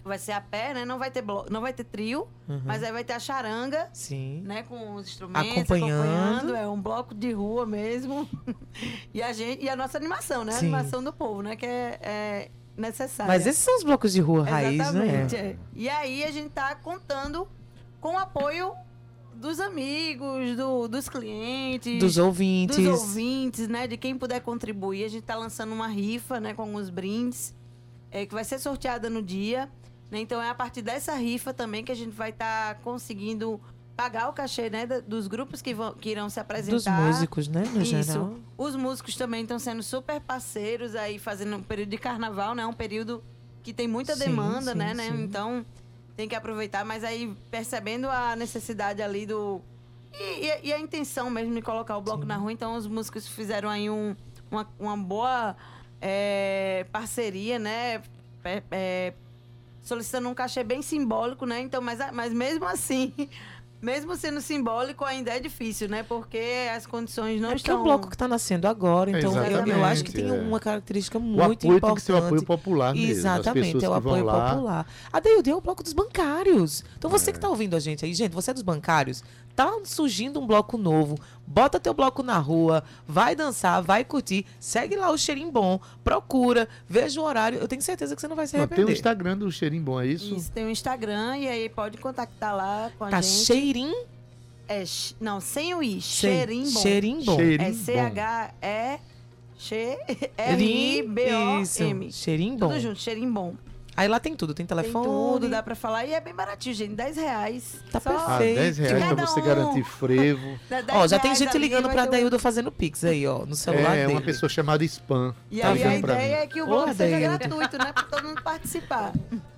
Vai ser a pé, né? Não vai ter blo... não vai ter trio, Uhum. mas aí vai ter a charanga Sim. né, com os instrumentos, Acompanhando. acompanhando. É um bloco de rua mesmo. e a gente e a nossa animação, né? A Sim. animação do povo, né? Que é, é necessária. Mas esses são os blocos de rua raiz, Exatamente. né? é. E aí a gente tá contando com o apoio dos amigos, do- dos clientes. Dos ouvintes. Dos ouvintes, né? De quem puder contribuir. A gente tá lançando uma rifa, né? Com alguns brindes. é, que vai ser sorteada no dia. né? Então é a partir dessa rifa também que a gente vai estar conseguindo pagar o cachê, né? Dos grupos que, vão, que irão se apresentar. Dos músicos, né? No Isso. geral. Os músicos também estão sendo super parceiros aí, fazendo um período de carnaval, né? Um período que tem muita demanda, sim, né, né? sim. Então tem que aproveitar, mas aí percebendo a necessidade ali do. E, e- e a intenção mesmo de colocar o bloco Sim. na rua, então os músicos fizeram aí um, uma, uma boa é, parceria, né? É, é, solicitando um cachê bem simbólico, né? Então, mas, mas mesmo assim, mesmo sendo simbólico, ainda é difícil, né? Porque as condições não É porque é estão. um bloco que está nascendo agora, então eu, eu acho que tem é. uma característica muito importante. tem que ser o apoio popular mesmo. Exatamente, é o apoio popular. A Deilde é o bloco dos bancários. Então você É. que tá ouvindo a gente aí, gente, você é dos bancários, tá surgindo um bloco novo, bota teu bloco na rua, vai dançar, vai curtir, segue lá o cheirinho bom, procura, veja o horário, eu tenho certeza que você não vai se Não, tem arrepender. o Instagram do Cheirinho Bom, é isso? Isso, tem o Instagram e aí pode contactar lá com a Tá gente. cheirinho, É, não, sem o I, cheirinho bom. cheirinho bom. É. C-H-E X-E-R-I-B-O-M. Isso, cheirinho bom. Tudo junto, cheirinho bom. Aí lá tem tudo, tem Tem telefone. tudo, dá pra falar. E é bem baratinho, gente. 10 reais. Tá Só- Ah, perfeito. 10 reais pra você um. garantir frevo. dá 10 Ó, já tem gente ligando pra ter um- Daildo fazendo Pix aí, ó, no celular É, dele. uma pessoa chamada spam. E Tá aí a ideia mim? é que o Ô, bloco seja gratuito, né? Pra todo mundo participar.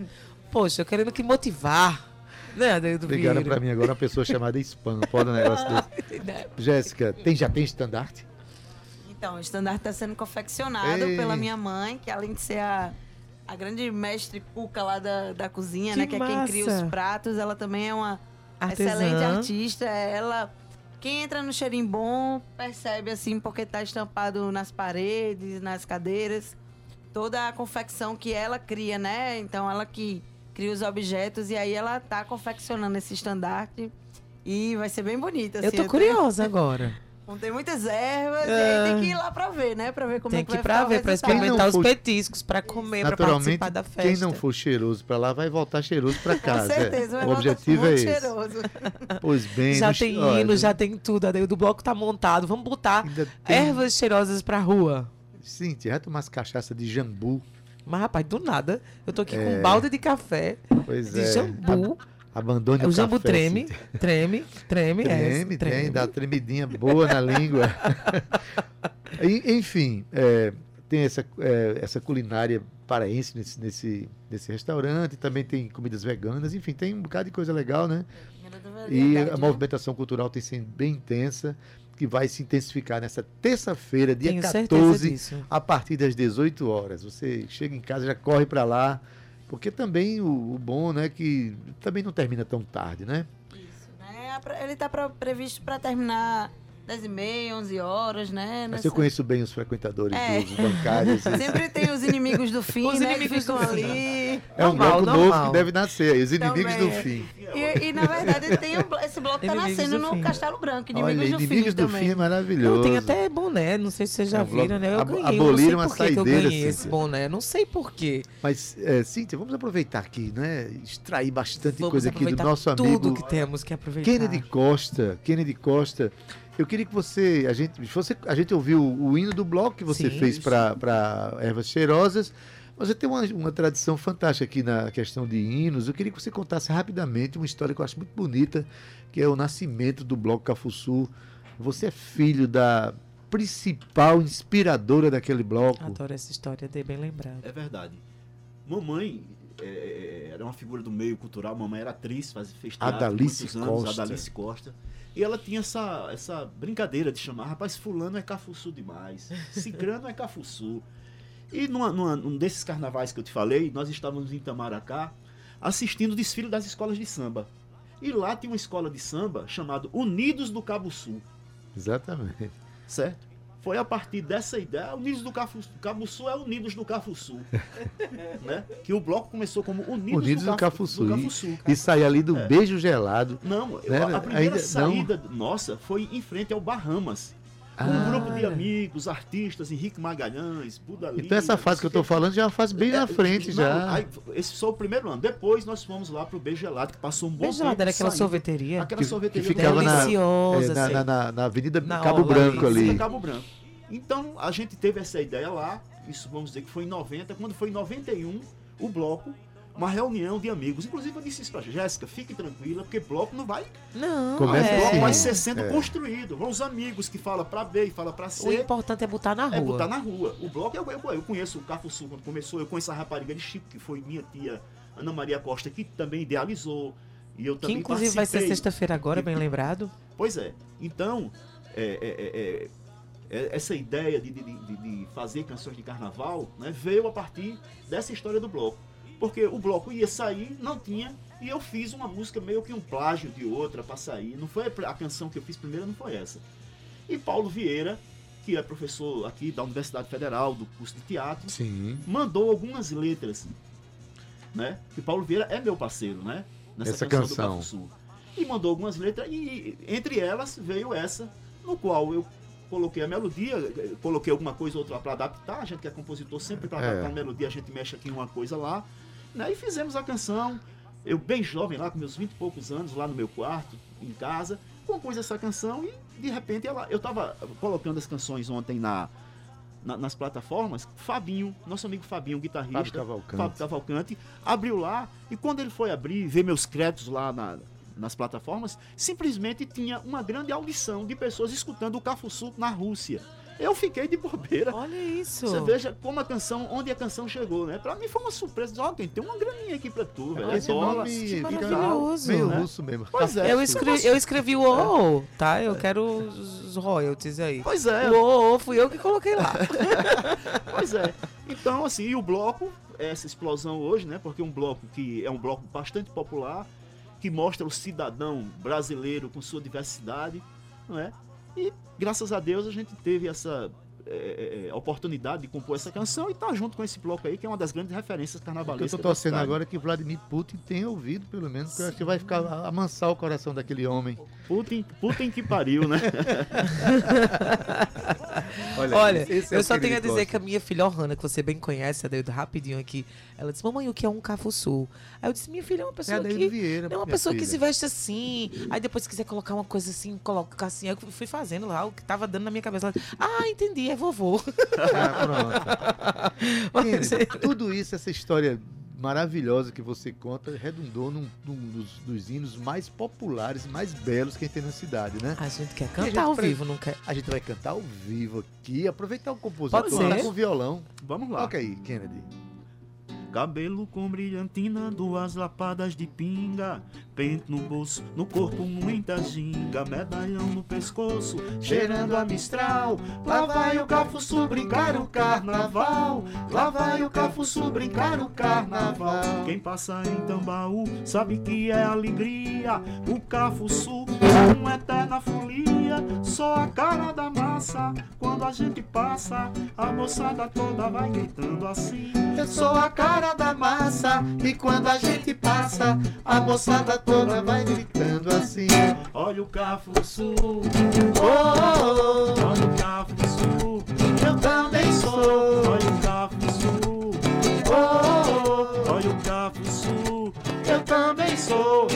Poxa, eu querendo que motivar. Né, Daildo Ligaram Vieira? pra mim agora uma pessoa chamada spam. Pode um negócio desse. Jéssica, tem, já tem estandarte? Então, o estandarte está sendo confeccionado Ei. pela minha mãe, que além de ser a, a grande mestre cuca lá da, da cozinha, Que né? Que é quem cria os massa. pratos, ela também é uma Artesã. excelente artista. Ela. Quem entra no cheirinho bom percebe assim, porque tá estampado nas paredes, nas cadeiras, toda a confecção que ela cria, né? Então ela que cria os objetos e aí ela tá confeccionando esse estandarte. E vai ser bem bonito. Assim, Eu tô curiosa agora. Contei muitas ervas, É. e aí tem que ir lá pra ver, né? Pra ver como Tem é que que ir vai pra o ver, pra experimentar os for- petiscos, pra comer, pra participar da festa. quem não for cheiroso pra lá vai voltar cheiroso pra Com casa. certeza, vai o voltar objetivo é muito esse. cheiroso. Pois bem, Já tem olha, hino, já tem tudo. A Daildo Bloco tá montado. Vamos botar tem- ervas cheirosas pra rua. Sim, tomar umas cachaça de jambu. Mas, rapaz, do nada, eu tô aqui com É. um balde de café, Pois de é. jambu. Abandone o o jambu café, treme, Cíntia. treme, treme, é, Treme, tem, dá tremidinha boa na língua. Enfim, é, tem essa, é, essa culinária paraense nesse, nesse, nesse restaurante, também tem comidas veganas, enfim, tem um bocado de coisa legal, né? E a movimentação cultural tem sido bem intensa, que vai se intensificar nessa terça-feira, dia Tenho certeza 14, disso. a partir das 18 horas. Você chega em casa, já corre para lá, porque também o, o bom, né, que também não termina tão tarde, né? Isso, né? Ele tá pra- previsto pra terminar 10 e meia, 11 horas, né? Mas Nessa- eu conheço bem os frequentadores É. dos bancários. Sempre tem os inimigos do fim, Os né? Que inimigos ficam do fim. ali. É um Normal, bloco novo normal. que deve nascer aí, os inimigos Também do fim. E, e, na verdade tem um esse bloco tá Inimigos nascendo do no fim. Castelo Branco, inimigos Olha, do inimigos fim do também. fim é maravilhoso. Não, tem até boné, não sei se vocês já É, viram, né? Eu abo- ganhei, eu não sei aboliram a por que que eu ganhei esse boné, não sei por quê. Mas, é, Cíntia, vamos aproveitar aqui, né? Extrair bastante Vamos coisa aqui do nosso tudo amigo que temos que aproveitar. Kennedy Costa. Kennedy Costa. Eu queria que você, a gente, você, a gente ouviu o hino do bloco que você Sim. fez para ervas cheirosas. Mas Você tem uma, uma tradição fantástica aqui na questão de hinos. Eu queria que você contasse rapidamente uma história que eu acho muito bonita, que é o nascimento do Bloco Cafuçu. Você é filho da principal inspiradora daquele bloco. Adoro essa história, dei bem lembrado. É verdade. Mamãe é, é, era uma figura do meio cultural, mamãe era atriz, faz, fez teatro Adalice muitos anos, Costa. Adalice Costa. E ela tinha essa, essa brincadeira de chamar, rapaz, fulano é cafuçu demais, cicrano é cafuçu. E numa, numa, num desses carnavais que eu te falei, nós estávamos em Itamaracá assistindo o desfile das escolas de samba. E lá tinha uma escola de samba chamada Unidos do Cabo Sul Exatamente. certo? Foi a partir dessa ideia, Unidos do Cafuçu, Cabo Sul é Unidos do Cafuçu, né? Que o bloco começou como Unidos, Unidos do do, Cafuçu. Do E- Cafuçu. E sair ali do É. beijo gelado. Não, Né, a primeira ainda- saída nossa foi em frente ao Bahamas. Um Ah, grupo de amigos, artistas, Henrique Magalhães, Buda Lima, Então essa fase que eu tô falando já é uma fase bem na É, frente não, já. aí, esse foi o primeiro ano. Depois nós fomos lá pro Beijo Gelado, que passou um bom Beijo tempo. lá, era aquela saindo. sorveteria. Aquela Que- sorveteria que ficava na- Deliciosa, É, na, assim. na, na- na Avenida Na Cabo orla Branco ali. ali. Fica Cabo Branco. Então a gente teve essa ideia lá, isso vamos dizer que foi em 90, quando foi em 91, o bloco, uma reunião de amigos. Inclusive eu disse isso pra Jéssica, fique tranquila, porque bloco não vai. Não, Começa o é. bloco assim, vai ser sendo é. construído. Vão os amigos que falam pra B e falam pra O C. importante é botar na rua. É botar na rua. O bloco, eu, eu, eu conheço o Cafuçu quando começou, eu conheço a rapariga de Chico, que foi minha tia Ana Maria Costa, que também idealizou. E eu Que também inclusive vai ser sexta-feira agora, bem lembrado. Pois é. Então, é, é, é, é, essa ideia de, de- de- de fazer canções de carnaval né, veio a partir dessa história do bloco. Porque o bloco ia sair, não tinha, e eu fiz uma música meio que um plágio de outra para sair. Não foi a canção que eu fiz primeiro, não foi essa. E Paulo Vieira, que é professor aqui da Universidade Federal, do curso de teatro, Sim. mandou algumas letras, né? Que Paulo Vieira é meu parceiro, né? Essa canção, canção. do Cafuçu. E mandou algumas letras e entre elas veio essa, no qual eu coloquei a melodia, coloquei alguma coisa ou outra para adaptar, a gente que é compositor sempre para É. adaptar a melodia, a gente mexe aqui em uma coisa lá, né? E fizemos a canção. Eu bem jovem lá, com meus 20 e poucos anos, lá no meu quarto, em casa, compus essa canção e de repente ela, eu tava colocando as canções ontem na na- nas plataformas, Fabinho, nosso amigo Fabinho, guitarrista, Fábio Cavalcante. Fábio Cavalcante, abriu lá e quando ele foi abrir, ver meus créditos lá na- nas plataformas, simplesmente tinha uma grande audição de pessoas escutando o Cafuçu na Rússia. Eu fiquei de bobeira. Olha isso. Você veja como a canção, onde a canção chegou, né? Pra mim foi uma surpresa. Ó, tem uma graninha aqui pra tu, velho. É Esse dólar. nome fica maravilhoso, meio né? russo mesmo. Pois é. Eu escrevi, eu escrevi o O, tá? Eu quero os royalties aí. Pois é, O O fui eu que coloquei lá. pois é. Então, assim, e o bloco, essa explosão hoje, né? Porque um bloco que é um bloco bastante popular, que mostra o cidadão brasileiro com sua diversidade, não é? E graças a Deus a gente teve essa é, é, oportunidade de compor essa canção e tá junto com esse bloco aí, que é uma das grandes referências O que eu carnavalescas. tô torcendo agora é que Vladimir Putin tenha ouvido, pelo menos, porque eu acho que vai ficar amansar o coração daquele homem. Putin, Putin que pariu, né? Olha, esse é eu o só que tenho a dizer gosta. que a minha filha Ohana, que você bem conhece, Adeildo, rapidinho aqui, ela disse, mamãe, o que é um cafuçu? Aí eu disse, minha filha é uma É pessoa Adeildo que... Vieira, É uma pessoa que filha. se veste assim, aí depois se quiser colocar uma coisa assim, coloca assim. Aí eu fui fazendo lá o que tava dando na minha cabeça. Ela, ah, entendi, é vovô. Ah, pronto. Kennedy, tudo isso, essa história maravilhosa que você conta, redundou num, num dos, dos hinos mais populares, mais belos que a gente tem na cidade, né? A gente quer cantar gente ao pre- vivo, não quer? A gente vai cantar ao vivo aqui, aproveitar o compositor Pode que tá ser. com violão. Vamos lá. Toca aí, Kennedy. Cabelo com brilhantina, duas lapadas de pinga, pente no bolso, no corpo muita ginga, medalhão no pescoço, cheirando a mistral. Lá vai o Cafuçu brincar o carnaval, lá vai o Cafuçu brincar o carnaval. Quem passa em Tambaú sabe que é alegria, o Cafuçu é uma eterna folia, só a cara da massa, quando a gente passa, a moçada toda vai gritando assim. Eu sou a cara da massa e quando a gente passa, a moçada toda vai gritando assim. Olha o Cafuçu, Oh, oh, oh, olha o Cafuçu, eu também sou. olha o Cafuçu, Oh, oh, olha o oh, eu também sou.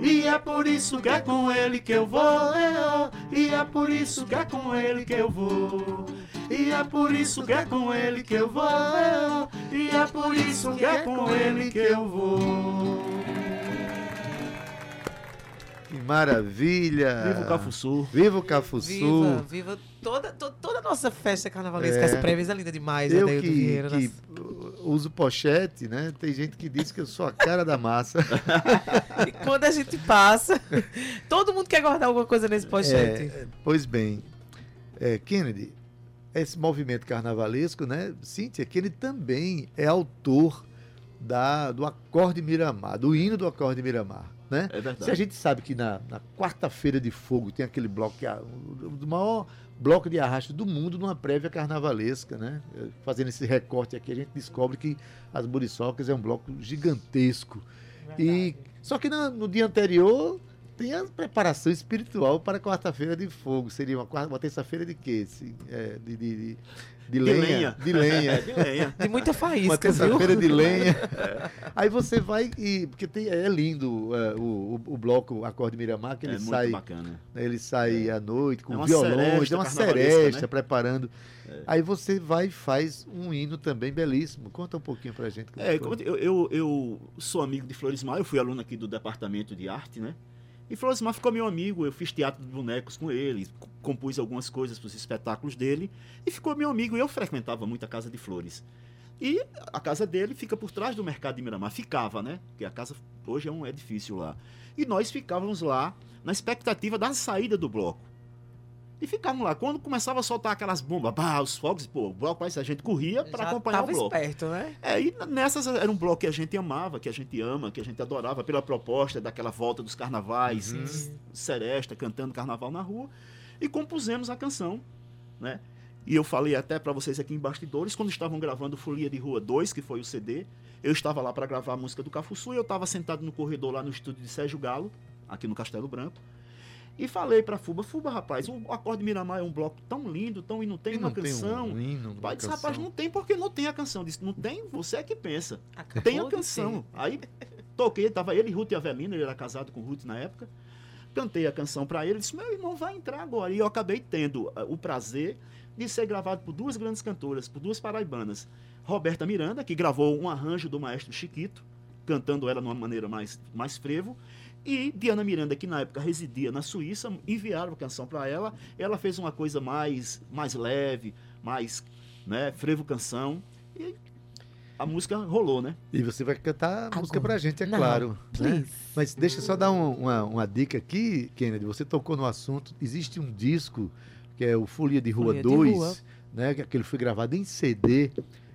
E é por isso que é com ele que eu vou. E é por isso que é com ele que eu vou. E é por isso que é com ele que eu vou. E é por isso que é com ele que eu vou. Que maravilha! Viva o Cafuçu. Viva o Cafuçu! Viva, viva toda, to- toda a nossa festa carnavalesca. É. Essa prévia é linda demais, Eu Adeildo que, Vieira. que nossa. Uso pochete, né? Tem gente que diz que eu sou a cara da massa. E quando a gente passa, todo mundo quer guardar alguma coisa nesse pochete. É, pois bem, é, Kennedy, esse movimento carnavalesco, né? Cíntia, que ele também é autor da, do Acorde Miramar, do hino do Acorde Miramar, né? É Se a gente sabe que na, na quarta-feira de fogo tem aquele bloco, que é o o maior bloco de arrasto do mundo numa prévia carnavalesca, né? Eh, Fazendo esse recorte aqui, a gente descobre que as Muriçocas é um bloco gigantesco. E só que na- no dia anterior tem a preparação espiritual para quarta-feira de fogo. Seria uma, quarta- uma terça-feira de quê? É, de, de, de, de lenha, lenha. De lenha. É, de lenha. De muita Uma faísca, viu? terça-feira de lenha. Aí você vai e. Porque tem, é lindo é, o, o, o bloco Acorde Miramar, que ele É muito sai. bacana. né, Ele sai à noite com É uma violões, é uma seresta né? preparando. Aí você vai e faz um hino também belíssimo. Conta um pouquinho pra gente. como É, eu, eu, eu sou amigo de Floresmar, eu fui aluno aqui do departamento de arte, né? E Floresmar ficou meu amigo, eu fiz teatro de bonecos com ele, compus algumas coisas para os espetáculos dele, e ficou meu amigo, eu frequentava muito a Casa de Flores. E a casa dele fica por trás do mercado de Miramar, ficava, né? Porque a casa hoje é um edifício lá. E nós ficávamos lá na expectativa da saída do bloco. E ficávamos lá. Quando começava a soltar aquelas bombas, bah, os fogos, pô, o bloco a gente corria para acompanhar o bloco. esperto, né? É, e nessas era um bloco que a gente amava, que a gente ama, que a gente adorava pela proposta daquela volta dos carnavais, seresta, cantando carnaval na rua, e compusemos a canção, né? E eu falei até para vocês aqui em bastidores, quando estavam gravando Folia de Rua 2, que foi o CD, eu estava lá para gravar a música do Cafuçu e eu estava sentado no corredor lá no estúdio de Sérgio Galo, aqui no Castelo Branco, e falei para Fuba, Fuba, rapaz, o Acorde Miramar é um bloco tão lindo, tão e não tem E uma não tem canção. um hino, pai disse, rapaz, não tem porque não tem a canção. Disse, não tem, você é que pensa. Acabou Tem a canção. Aí toquei, tava ele, Ruth e Avelina, ele era casado com Ruth na época. cantei a canção para ele, ele disse: "Meu irmão vai entrar agora". E eu acabei tendo ah, o prazer de ser gravado por duas grandes cantoras, por duas paraibanas. Roberta Miranda, que gravou um arranjo do maestro Chiquito, cantando ela de uma maneira mais, mais frevo, e Diana Miranda, que na época residia na Suíça, enviaram a canção para ela. Ela fez uma coisa mais, mais leve, mais né, frevo canção. E a música rolou, né? E você vai cantar a música Agora. pra gente, é Não, claro. né? please. Mas deixa eu só dar um- uma, uma dica aqui, Kennedy. Você tocou no assunto. Existe um disco que é o Folia de Rua Folia de 2, Rua. né? Que aquele foi gravado em CD.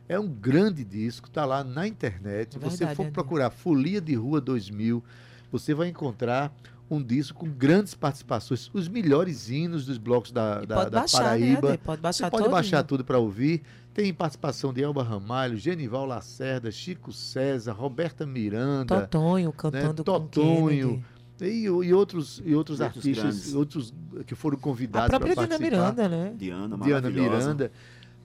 É um grande disco, tá lá na internet. Se você Verdade, for procurar Folia de Rua 2000, você vai encontrar um disco com grandes participações, os melhores hinos dos blocos da, da, pode da baixar, né, Paraíba. Adê? Pode baixar Você pode todinho. baixar tudo para ouvir. Tem participação de Elba Ramalho, Genival Lacerda, Chico César, Roberta Miranda, Totonho cantando com Né, Totonho, e, e outros, e outros Outros artistas, grandes. outros que foram A convidados para própria Dina participar. Miranda, né? Diana, Diana. Miranda.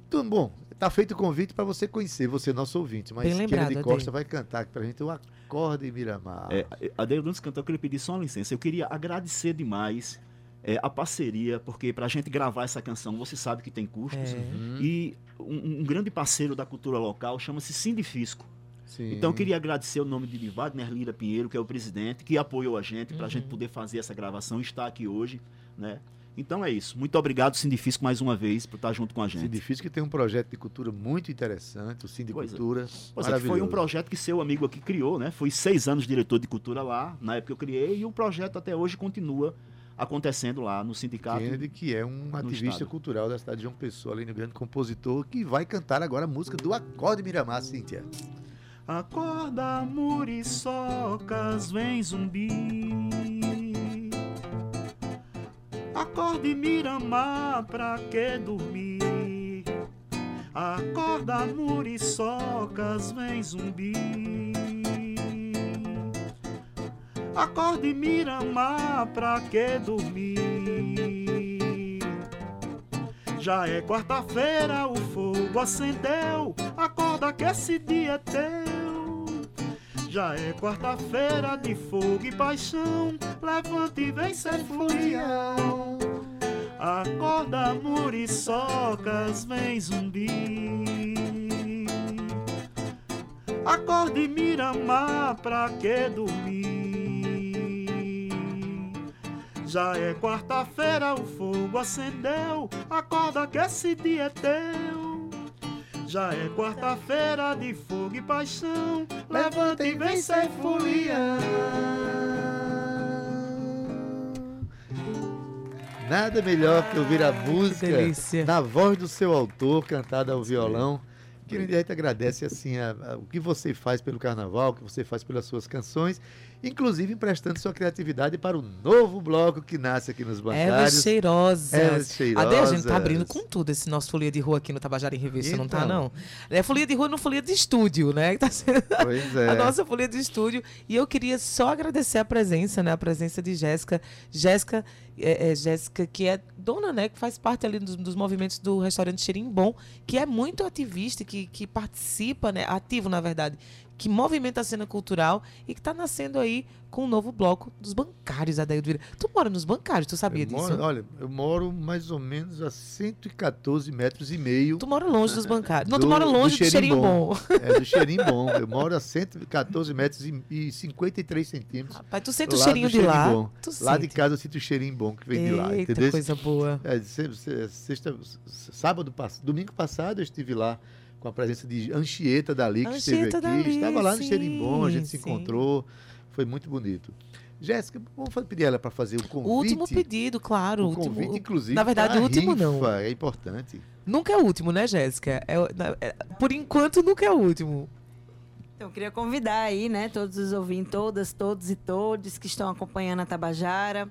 Então, bom, tá feito o convite para você conhecer, você nosso ouvinte. Mas Kennedy Costa Ade. vai cantar aqui pra gente o Acorde Miramar. É, a Deus antes de cantar, eu queria pedir só uma licença. Eu queria agradecer demais é, a parceria, porque pra gente gravar essa canção, você sabe que tem custos. É. Uhum, E um, um grande parceiro da cultura local chama-se Sindifisco. sim. Então eu queria agradecer o nome de Wagner Lira Pinheiro, que é o presidente, que apoiou a gente para a Uhum. gente poder fazer essa gravação e estar aqui hoje, né? Então é isso. Muito obrigado, Sindifisco, mais uma vez, por estar junto com a gente. Sindifício que tem um projeto de cultura muito interessante, o Sindicultura. Pois é, que foi um projeto que seu amigo aqui criou, né? Fui seis anos diretor de cultura lá, na época que eu criei, e o projeto até hoje continua acontecendo lá no sindicato. Kennedy, que é um ativista estado. cultural da cidade de João Pessoa, além de um grande compositor, que vai cantar agora a música do Acorde Miramar, Cíntia. Acorda, muriçocas, vem zumbi. Acorde, Miramar, pra que dormir? Acorda, muriçocas, vem zumbi. Acorde, Miramar, pra que dormir? Já é quarta-feira, o fogo acendeu. Acorda que esse dia é teu. Já é quarta-feira de fogo e paixão. Levante e vem ser folião. Acorda, muriçocas, vem zumbi. Acorde, Miramar, pra que dormir? Já é quarta-feira, o fogo acendeu. Acorda que esse dia é teu. Já é quarta-feira de fogo e paixão. Levanta e vem ser folião. Nada melhor que ouvir a música delícia. na voz do seu autor, cantada ao violão. Kennedy, a gente agradece assim a- a- o que você faz pelo carnaval, o que você faz pelas suas canções, inclusive emprestando sua criatividade para o novo bloco que nasce aqui nos bancários. cheirosas. Ervas Ade, a gente tá abrindo cheirosas. com tudo esse nosso Folia de Rua aqui no Tabajara em Revista, não tá, Então. não? É Folia de Rua no Folia de Estúdio, né? Tá sendo Pois é. a nossa Folia de Estúdio. E eu queria só agradecer a presença, né? A presença de Jéssica. Jéssica, é, é, Jéssica, que é dona, né? Que faz parte ali dos, dos movimentos do restaurante Cheirinho Bom, que é muito ativista, que, que participa, né? Ativo, na verdade, que movimenta a cena cultural e que tá nascendo aí com um novo bloco dos bancários, Adaildo Vieira. Tu mora nos bancários, tu sabia Eu disso? moro- olha, eu moro mais ou menos a 114 metros e meio. Tu mora longe dos bancários. Não, Do- tu mora do longe do Cheirinho cheirinho bom. É do cheirinho bom. Eu moro a 114 metros e, e 53 centímetros. Rapaz, tu sente o cheirinho do de lá. bom. Lá de sente. casa eu sinto o cheirinho bom que vem de lá, Eita, entendeu? coisa boa. É, se- se- sexta, sábado, domingo passado eu estive lá com a presença de Anchieta Dali, que esteve Anchieta aqui. Dali, Estava lá no Cheirinho Bom, a gente se sim, sim. encontrou. Foi muito bonito. Jéssica, vamos pedir ela para fazer o convite. O último pedido, claro. O o último- convite, inclusive. na verdade, pra o último não. rifa, É importante. Nunca é o último, né, Jéssica? É, na- é- por enquanto, nunca é o último. Então, eu queria convidar aí, né, todos os ouvintes, todas, todos e todos que estão acompanhando a Tabajara,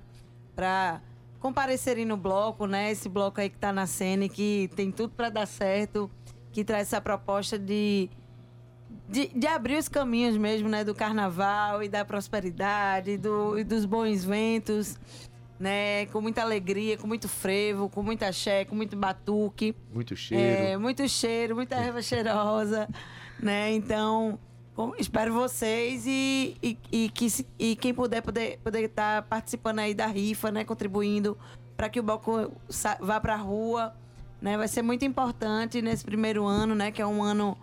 para comparecerem no bloco, né? Esse bloco aí que está nascendo e que tem tudo para dar certo, que traz essa proposta de, de, de abrir os caminhos mesmo, né, do carnaval e da prosperidade, do, e dos bons ventos, né? Com muita alegria, com muito frevo, com muita axé, com muito batuque. Muito cheiro. É, muito cheiro, muita erva cheirosa, né? Então, Bom, espero vocês e, e, e que e quem puder poder poder estar participando aí da rifa, né, contribuindo para que o sa- vá para a rua, né? Vai ser muito importante nesse primeiro ano, né, que é um ano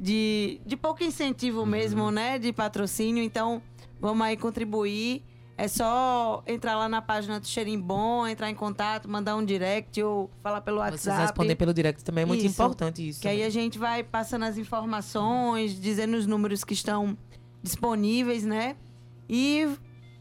de, de pouco incentivo mesmo, né, de patrocínio. Então, vamos aí contribuir. É só entrar lá na página do Xerimbom, entrar em contato, mandar um direct ou falar pelo Vocês WhatsApp. respondem pelo direct também é muito Isso. importante isso. Que aí a gente vai passando as informações, dizendo os números que estão disponíveis, né? E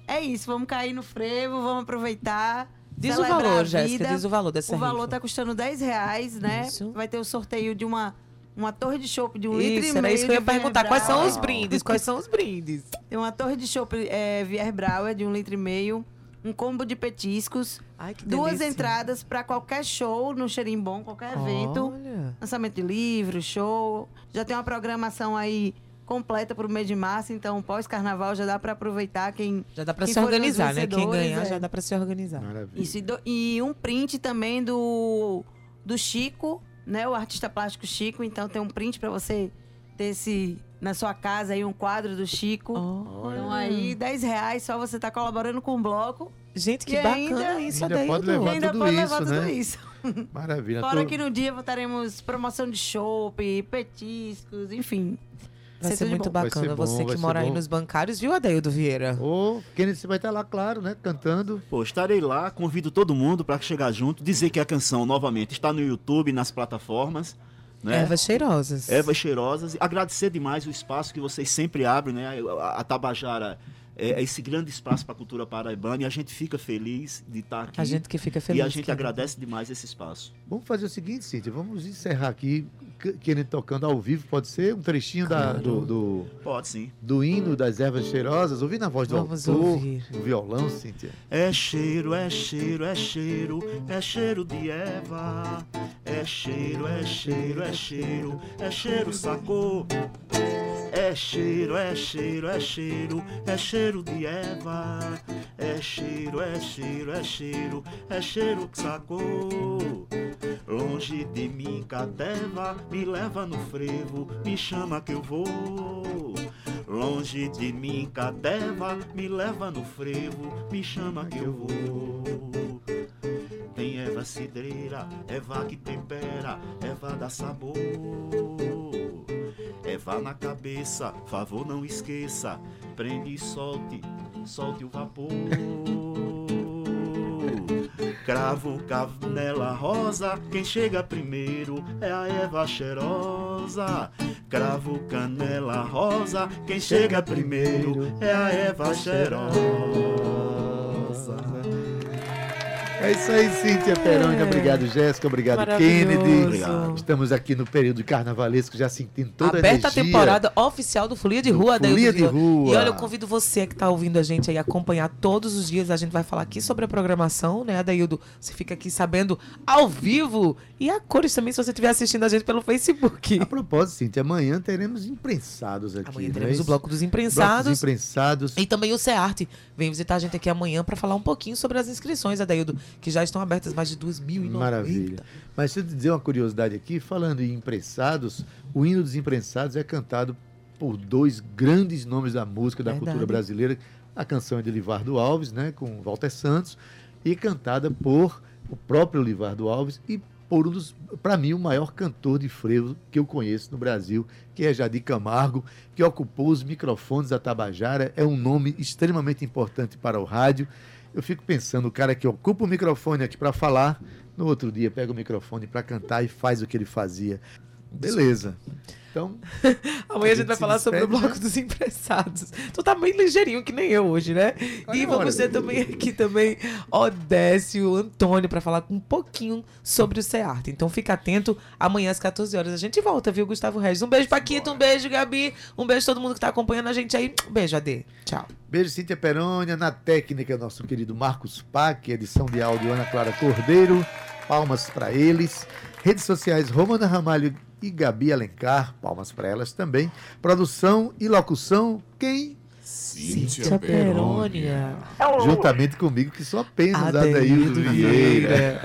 é isso, vamos cair no frevo, vamos aproveitar. Diz o valor, Jéssica, diz o valor dessa O valor rifa. tá custando 10 reais, né? Isso. Vai ter o sorteio de uma, uma torre de chopp de um litro e Isso, meio. era isso que eu ia perguntar. Quais são os brindes? Quais são os brindes? Tem uma torre de chopp é, Vier Brauer de um litro e meio, um combo de petiscos, Ai, que duas delícia. entradas para qualquer show no Xerimbom, qualquer evento. Olha. lançamento de livro, show. Já tem uma programação aí completa para o mês de março, então pós-carnaval já dá para aproveitar quem. Já dá pra quem se organizar, né? Quem ganhar é. já dá pra se organizar. Maravilha. Isso, e, do- e um print também do, do Chico, né? O artista plástico Chico. Então tem um print para você ter esse na sua casa aí, um quadro do Chico. Olha. Então aí, 10 reais só você tá colaborando com o bloco. Gente, que E bacana ainda- isso, ainda Adeildo. pode levar e ainda tudo pode isso, levar tudo né? isso. Maravilha. Fora Tô- que no dia teremos promoção de chopp, petiscos, enfim. Vai Ser ser muito bom. Bacana ser bom, você que mora aí nos bancários, viu, Adeildo Vieira? Ô, Kennedy, você vai estar lá, claro, né? Cantando. Pô, estarei lá, convido todo mundo para chegar junto, dizer que a canção, novamente, está no YouTube, nas plataformas, né? Ervas cheirosas. Ervas cheirosas. E Agradecer demais o espaço que vocês sempre abrem, né? A, a Tabajara é, é esse grande espaço para a cultura paraibana e a gente fica feliz de estar aqui. A gente que fica feliz. e a gente agradece demais esse espaço. Vamos fazer o seguinte, Cíntia, vamos encerrar aqui, K- Kennedy tocando ao vivo, pode ser? Um trechinho da- do, do, Pode sim. do hino das ervas cheirosas, ouvindo a voz do Vamos autor, ouvir. o violão, Cíntia. É cheiro, é cheiro, é cheiro, é cheiro de Eva. É cheiro, é cheiro, é cheiro, é cheiro, sacou? É cheiro, é cheiro, é cheiro, é cheiro de Eva. É cheiro, é cheiro, é cheiro, é cheiro que sacou. Longe de mim, cateva, me leva no frevo, me chama que eu vou. Longe de mim, cateva, me leva no frevo, me chama que eu vou. Tem erva cidreira, erva que tempera, erva dá sabor. Erva na cabeça, favor não esqueça, prende e solte, solte o vapor. Cravo, canela rosa, quem chega primeiro é a erva cheirosa. Cravo, canela rosa, quem chega primeiro é a erva cheirosa. É isso aí, Cíntia Peroni. É. Obrigado, Jéssica. Obrigado. Kennedy. Obrigado. Estamos aqui no período carnavalesco, já sentindo toda a Aberta a energia. temporada oficial do Folia de Rua, Folia de. Rua. E olha, eu convido você que está ouvindo a gente aí a acompanhar todos os dias. A gente vai falar aqui sobre a programação, né, Adaildo? Você fica aqui sabendo ao vivo. E a cores também, se você estiver assistindo a gente pelo Facebook. A propósito, Cíntia, amanhã teremos imprensados aqui. Amanhã é teremos o isso? Bloco dos Bloco Imprensados. dos imprensados. E também o CEARTE vem visitar a gente aqui amanhã para falar um pouquinho sobre as inscrições, Adaildo, que já estão abertas mais de 2.090. Maravilha. Mas deixa eu te dizer uma curiosidade aqui, falando em imprensados, o hino dos imprensados é cantado por dois grandes nomes da música, da Verdade. cultura brasileira. A canção é de Livardo Alves, né, com Walter Santos, e cantada por o próprio Livardo Alves e por um dos, para mim, o maior cantor de frevo que eu conheço no Brasil, que é Jadir Camargo, que ocupou os microfones da Tabajara, é um nome extremamente importante para o rádio. Eu fico pensando, o cara que ocupa o microfone aqui para falar, no outro dia pega o microfone para cantar e faz o que ele fazia. Beleza. Então, Amanhã a gente gente vai falar sobre o despede, bloco dos emprestados. Tu tá bem ligeirinho que nem eu hoje, né? Olha e a vamos ter também aqui também Odécio, Antônio para falar um pouquinho sobre o CEART. Então fica atento, amanhã às 14 horas a gente volta, viu, Gustavo Regis? Um beijo Paquito, um beijo Gabi, um beijo todo mundo que tá acompanhando a gente aí. Um beijo, Ade. Tchau. beijo Cíntia Perônia, na técnica nosso querido Marcos Pac, edição de áudio Ana Clara Cordeiro, palmas para eles. Redes sociais Romana Ramalho e Gabi Alencar, palmas para elas também. Produção e locução, quem? Cíntia Perônia. Juntamente comigo, que sou apenas Adeildo Vieira.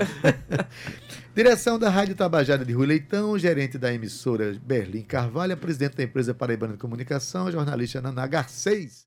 Direção da Rádio Tabajara de Rui Leitão, gerente da emissora Berlim Carvalho, presidente da empresa Paraibana de Comunicação, jornalista Naná Garcês.